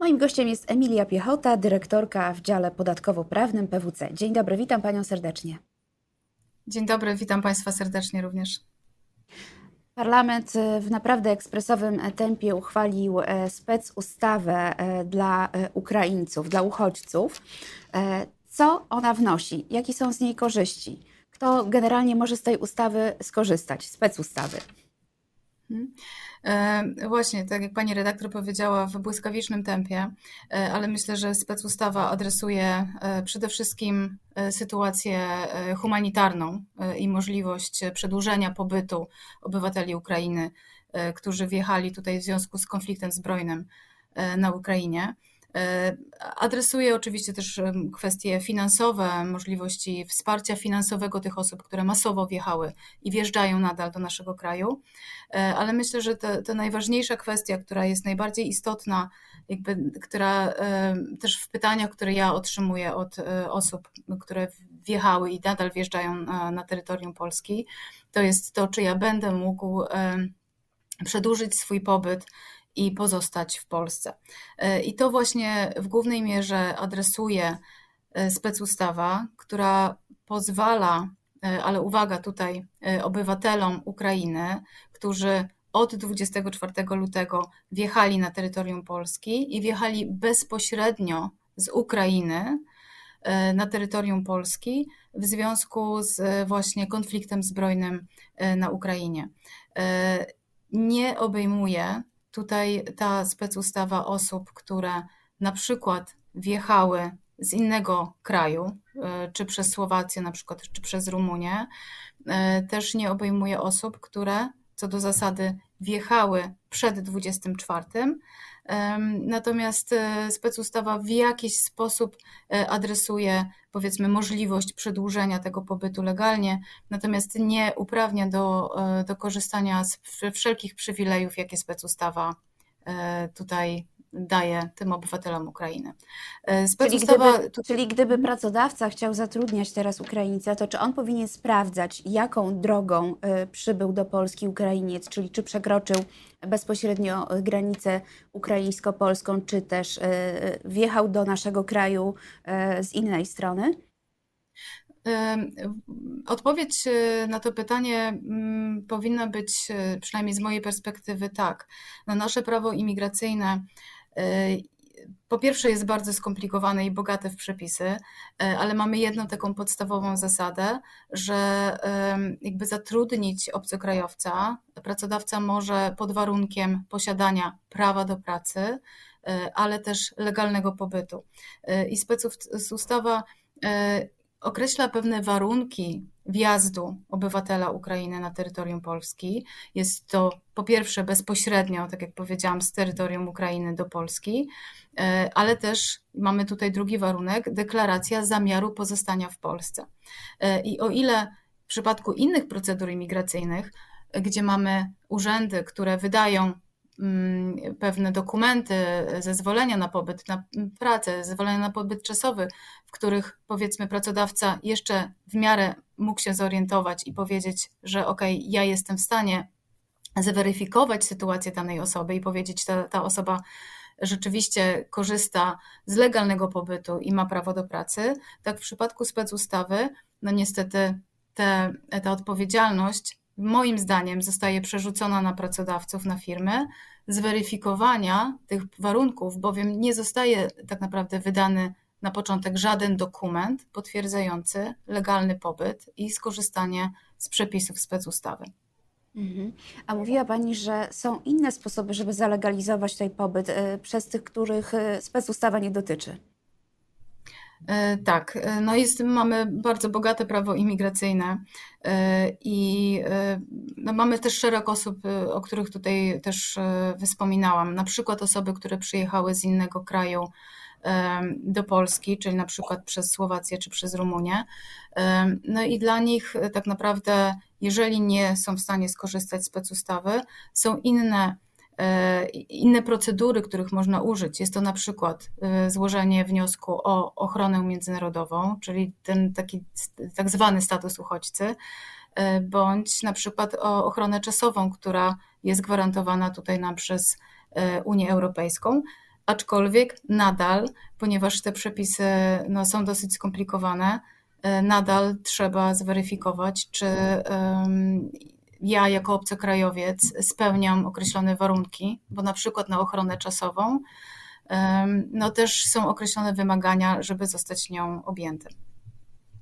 Moim gościem jest Emilia Piechota, dyrektorka w dziale podatkowo-prawnym PWC. Dzień dobry, witam Panią serdecznie. Dzień dobry, witam Państwa serdecznie również. Parlament w naprawdę ekspresowym tempie uchwalił e, specustawę e, dla e, Ukraińców, dla uchodźców. Co ona wnosi? Jakie są z niej korzyści? Kto generalnie może z tej ustawy skorzystać, specustawy? Hmm. E, właśnie, tak jak pani redaktor powiedziała, w błyskawicznym tempie, e, ale myślę, że specustawa adresuje e, przede wszystkim sytuację humanitarną i możliwość przedłużenia pobytu obywateli Ukrainy, którzy wjechali tutaj w związku z konfliktem zbrojnym na Ukrainie. E, adresuje oczywiście też kwestie finansowe, możliwości wsparcia finansowego tych osób, które masowo wjechały i wjeżdżają nadal do naszego kraju. E, ale myślę, że to, najważniejsza kwestia, która jest najbardziej istotna, jakby, która e, też w pytaniach, które ja otrzymuję od osób, które wjechały i nadal wjeżdżają na, na terytorium Polski, to jest to, czy ja będę mógł przedłużyć swój pobyt i pozostać w Polsce. E, I to właśnie w głównej mierze adresuje e, specustawa, która pozwala, e, ale uwaga tutaj, obywatelom Ukrainy, którzy od 24 lutego wjechali na terytorium Polski i wjechali bezpośrednio z Ukrainy na terytorium Polski w związku z właśnie konfliktem zbrojnym na Ukrainie. Nie obejmuje tutaj ta specustawa osób, które na przykład wjechały z innego kraju, e, czy przez Słowację na przykład, czy przez Rumunię, e, też nie obejmuje osób, które co do zasady wjechały przed 24 Natomiast e, specustawa w jakiś sposób e, adresuje, powiedzmy, możliwość przedłużenia tego pobytu legalnie, natomiast nie uprawnia do, e, do korzystania z wszelkich przywilejów, jakie specustawa tutaj daje tym obywatelom Ukrainy. E, czyli gdyby, czyli gdyby pracodawca chciał zatrudniać teraz Ukraińca, to czy on powinien sprawdzać, jaką drogą e, przybył do Polski Ukrainiec, czyli czy przekroczył bezpośrednio granicę ukraińsko-polską, czy też e, wjechał do naszego kraju z innej strony? Odpowiedź na to pytanie mm, powinna być, przynajmniej z mojej perspektywy, tak. No nasze prawo imigracyjne po pierwsze, jest bardzo skomplikowane i bogate w przepisy, e, ale mamy jedną taką podstawową zasadę, że jakby zatrudnić obcokrajowca, pracodawca może pod warunkiem posiadania prawa do pracy, e, ale też legalnego pobytu. I specustawa określa pewne warunki wjazdu obywatela Ukrainy na terytorium Polski. Jest to po pierwsze bezpośrednio, tak jak powiedziałam, z terytorium Ukrainy do Polski, e, ale też mamy tutaj drugi warunek deklaracja zamiaru pozostania w Polsce. E, I o ile w przypadku innych procedur imigracyjnych, gdzie mamy urzędy, które wydają pewne dokumenty, zezwolenia na pobyt, na pracę, zezwolenia na pobyt czasowy, w których powiedzmy pracodawca jeszcze w miarę mógł się zorientować i powiedzieć, że ok, ja jestem w stanie zweryfikować sytuację danej osoby i powiedzieć, ta, ta osoba rzeczywiście korzysta z legalnego pobytu i ma prawo do pracy, tak w przypadku specustawy, no niestety te, ta odpowiedzialność moim zdaniem zostaje przerzucona na pracodawców, na firmy, zweryfikowania tych warunków, bowiem nie zostaje tak naprawdę wydany na początek żaden dokument potwierdzający legalny pobyt i skorzystanie z przepisów specustawy. Mhm. A mówiła Pani, że są inne sposoby, żeby zalegalizować ten pobyt y, przez tych, których y, specustawa nie dotyczy. E, tak, e, no jest, mamy bardzo bogate prawo imigracyjne e, i no mamy też szereg osób, o których tutaj też wspominałam, na przykład osoby, które przyjechały z innego kraju do Polski, czyli na przykład przez Słowację czy przez Rumunię. No i dla nich tak naprawdę, jeżeli nie są w stanie skorzystać z specustawy, są inne inne procedury, których można użyć. Jest to na przykład e, złożenie wniosku o ochronę międzynarodową, czyli ten taki tak zwany status uchodźcy, e, bądź na przykład o ochronę czasową, która jest gwarantowana tutaj nam przez Unię Europejską. aczkolwiek nadal, ponieważ te przepisy no, są dosyć skomplikowane, nadal trzeba zweryfikować, czy ja jako obcokrajowiec spełniam określone warunki, bo na przykład na ochronę czasową, no też są określone wymagania, żeby zostać nią objętym.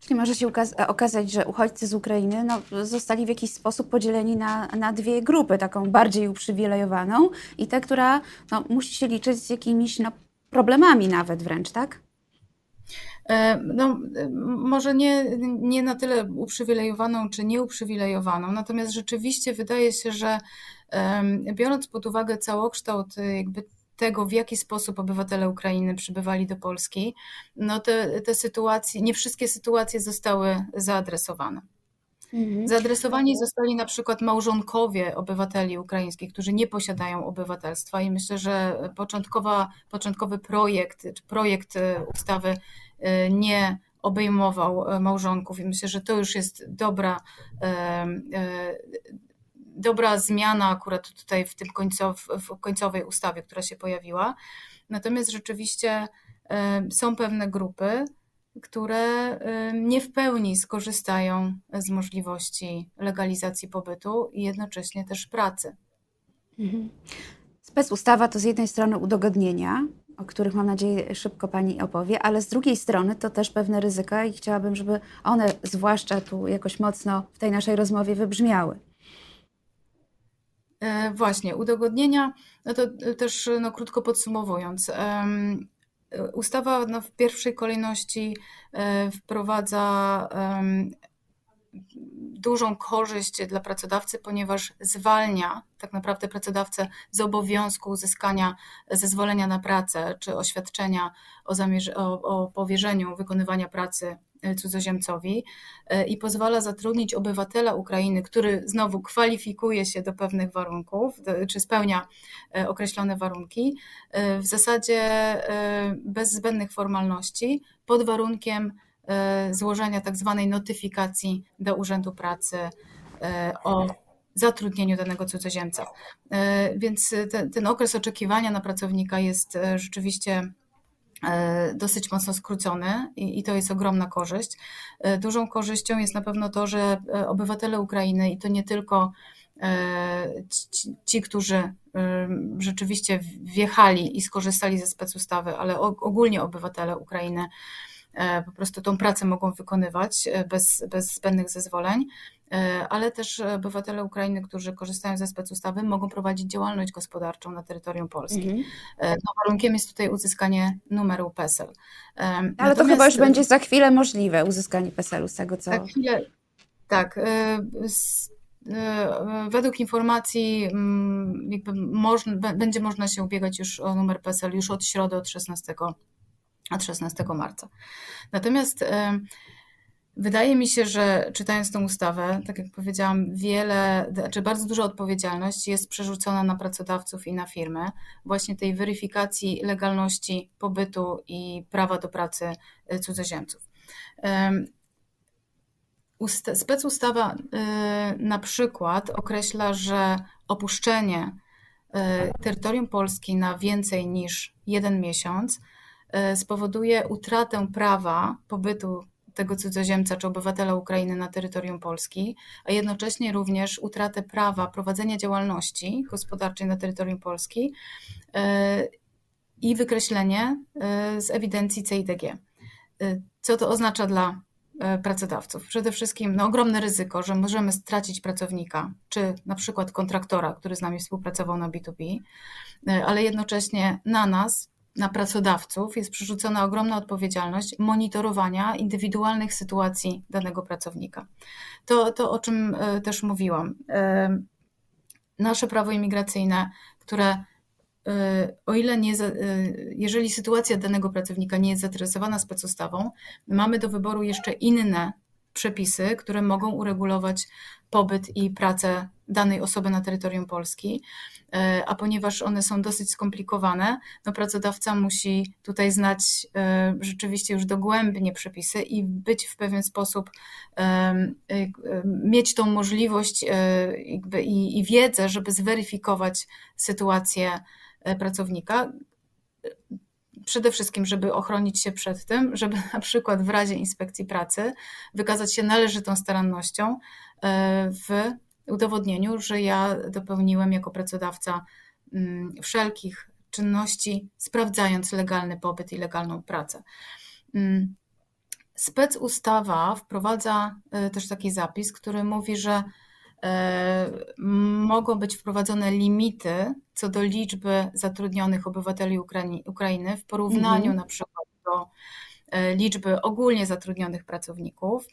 Czyli może się okazać, że uchodźcy z Ukrainy no, zostali w jakiś sposób podzieleni na, na dwie grupy, taką bardziej uprzywilejowaną i tę, która no, musi się liczyć z jakimiś no, problemami nawet wręcz, tak? E, no, może nie, nie na tyle uprzywilejowaną czy nieuprzywilejowaną, natomiast rzeczywiście wydaje się, że biorąc pod uwagę całokształt jakby tego, w jaki sposób obywatele Ukrainy przybywali do Polski, no te, te sytuacje, nie wszystkie sytuacje zostały zaadresowane. Mhm. Zaadresowani zostali na przykład małżonkowie obywateli ukraińskich, którzy nie posiadają obywatelstwa i myślę, że początkowa, początkowy projekt, czy projekt e, ustawy e, nie obejmował e, małżonków i myślę, że to już jest dobra, dobra zmiana akurat tutaj w tym końcow, w końcowej ustawie, która się pojawiła. Natomiast rzeczywiście są pewne grupy, które nie w pełni skorzystają z możliwości legalizacji pobytu i jednocześnie też pracy. Mhm. Specustawa to z jednej strony udogodnienia, o których mam nadzieję szybko Pani opowie, ale z drugiej strony to też pewne ryzyka i chciałabym, żeby one zwłaszcza tu jakoś mocno w tej naszej rozmowie wybrzmiały. E, właśnie, udogodnienia, no to też no, krótko podsumowując, ustawa no, w pierwszej kolejności e, wprowadza dużą korzyść dla pracodawcy, ponieważ zwalnia tak naprawdę pracodawcę z obowiązku uzyskania zezwolenia na pracę czy oświadczenia o, zamierz- o, o powierzeniu wykonywania pracy cudzoziemcowi e, i pozwala zatrudnić obywatela Ukrainy, który znowu kwalifikuje się do pewnych warunków, czy spełnia e, określone warunki, w zasadzie bez zbędnych formalności, pod warunkiem złożenia tak zwanej notyfikacji do Urzędu Pracy o zatrudnieniu danego cudzoziemca. Więc ten, ten okres oczekiwania na pracownika jest rzeczywiście dosyć mocno skrócony i, i, to jest ogromna korzyść. E, dużą korzyścią jest na pewno to, że e, obywatele Ukrainy i to nie tylko ci, ci którzy rzeczywiście wjechali i skorzystali ze specustawy, ale ogólnie obywatele Ukrainy po prostu tą pracę mogą wykonywać bez, bez zbędnych zezwoleń. E, ale też obywatele Ukrainy, którzy korzystają ze specustawy, mogą prowadzić działalność gospodarczą na terytorium Polski. Mhm. E, no, warunkiem jest tutaj uzyskanie numeru PESEL. E, ale Natomiast... to chyba już będzie za chwilę możliwe uzyskanie PESEL-u z tego, co... Za chwilę, tak. Z, według informacji mm, jakby można, będzie można się ubiegać już o numer PESEL już od środy, od 16, od 16 marca. Natomiast Wydaje mi się, że czytając tę ustawę, tak jak powiedziałam, wiele, znaczy bardzo duża odpowiedzialność jest przerzucona na pracodawców i na firmy, właśnie tej weryfikacji legalności pobytu i prawa do pracy y, cudzoziemców. Specustawa y, na przykład określa, że opuszczenie y, terytorium Polski na więcej niż jeden miesiąc spowoduje utratę prawa pobytu tego cudzoziemca czy obywatela Ukrainy na terytorium Polski, a jednocześnie również utratę prawa prowadzenia działalności gospodarczej na terytorium Polski e, i wykreślenie e, z ewidencji CIDG. E, co to oznacza dla pracodawców? Przede wszystkim no, ogromne ryzyko, że możemy stracić pracownika, czy na przykład kontraktora, który z nami współpracował na B2B, ale jednocześnie na nas, na pracodawców jest przerzucona ogromna odpowiedzialność monitorowania indywidualnych sytuacji danego pracownika. To, to o czym e, też mówiłam. E, nasze prawo imigracyjne, które e, o ile nie, jeżeli sytuacja danego pracownika nie jest zaadresowana specustawą, mamy do wyboru jeszcze inne przepisy, które mogą uregulować pobyt i pracę danej osoby na terytorium Polski. E, a ponieważ one są dosyć skomplikowane, no pracodawca musi tutaj znać e, rzeczywiście już dogłębnie przepisy i być w pewien sposób, e, mieć tą możliwość i, i wiedzę, żeby zweryfikować sytuację pracownika, przede wszystkim, żeby ochronić się przed tym, żeby na przykład w razie inspekcji pracy wykazać się należytą starannością w udowodnieniu, że ja dopełniłem jako pracodawca mm, wszelkich czynności, sprawdzając legalny pobyt i legalną pracę. Mm, spec ustawa wprowadza e, też taki zapis, który mówi, że e, mogą być wprowadzone limity co do liczby zatrudnionych obywateli Ukrainy w porównaniu -hmm. na przykład do e, liczby ogólnie zatrudnionych pracowników,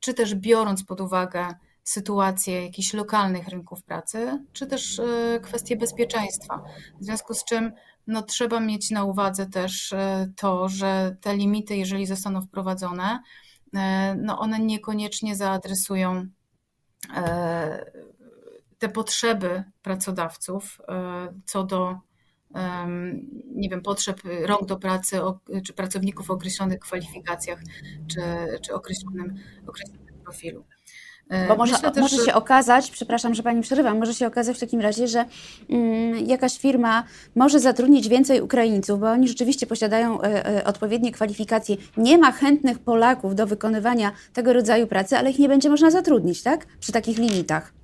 czy też biorąc pod uwagę sytuację jakichś lokalnych rynków pracy, czy też e, kwestie bezpieczeństwa. W związku z czym no, trzeba mieć na uwadze też e, to, że te limity, jeżeli zostaną wprowadzone, e, no one niekoniecznie zaadresują te potrzeby pracodawców co do nie wiem, potrzeb rąk do pracy, czy pracowników o określonych kwalifikacjach, czy, czy określonym, określonym profilu. E, Bo może, też, może się okazać, przepraszam, że pani przerywam, może się okazać w takim razie, że mm, jakaś firma może zatrudnić więcej Ukraińców, bo oni rzeczywiście posiadają e, e, odpowiednie kwalifikacje. Nie ma chętnych Polaków do wykonywania tego rodzaju pracy, ale ich nie będzie można zatrudnić, tak? Przy takich limitach.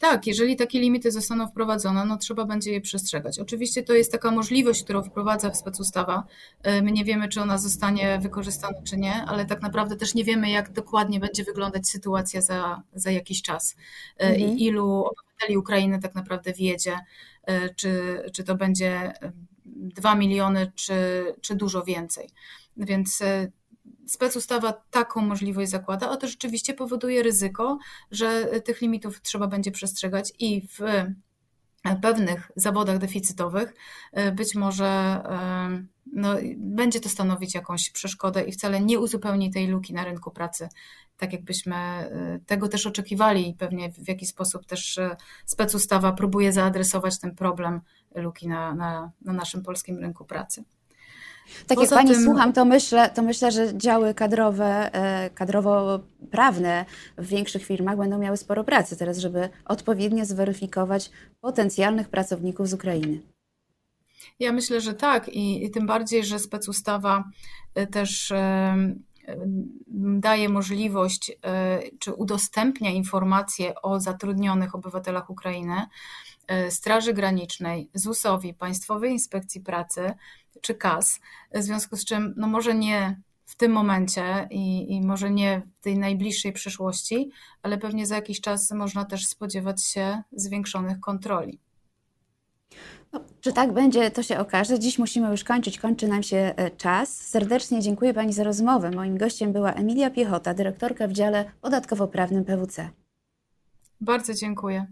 Tak, jeżeli takie limity zostaną wprowadzone, no trzeba będzie je przestrzegać. Oczywiście to jest taka możliwość, którą wprowadza specustawa. E, my nie wiemy, czy ona zostanie wykorzystana, czy nie, ale tak naprawdę też nie wiemy, jak dokładnie będzie wyglądać sytuacja za, za jakiś czas. E, mhm. I ilu obywateli Ukrainy tak naprawdę wjedzie, e, czy, czy to będzie 2 miliony, czy, czy dużo więcej. Więc specustawa taką możliwość zakłada, a to rzeczywiście powoduje ryzyko, że tych limitów trzeba będzie przestrzegać i w pewnych zawodach deficytowych e, być może e, no, będzie to stanowić jakąś przeszkodę i wcale nie uzupełni tej luki na rynku pracy, tak jakbyśmy e, tego też oczekiwali i pewnie w jakiś sposób też specustawa próbuje zaadresować ten problem luki na, na, na naszym polskim rynku pracy. Tak Poza jak pani tym... słucham, to myślę, to myślę, że działy kadrowe, e, kadrowo-prawne w większych firmach będą miały sporo pracy teraz, żeby odpowiednio zweryfikować potencjalnych pracowników z Ukrainy. Ja myślę, że tak i, i tym bardziej, że specustawa e, też e, daje możliwość czy udostępnia informacje o zatrudnionych obywatelach Ukrainy Straży Granicznej, ZUS-owi, Państwowej Inspekcji Pracy, czy KAS, w związku z czym no może nie w tym momencie i, i może nie w tej najbliższej przyszłości, ale pewnie za jakiś czas można też spodziewać się zwiększonych kontroli. No, czy tak będzie, to się okaże. Dziś musimy już kończyć, kończy nam się e, czas. Serdecznie dziękuję Pani za rozmowę. Moim gościem była Emilia Piechota, dyrektorka w dziale podatkowo-prawnym PWC. Bardzo dziękuję.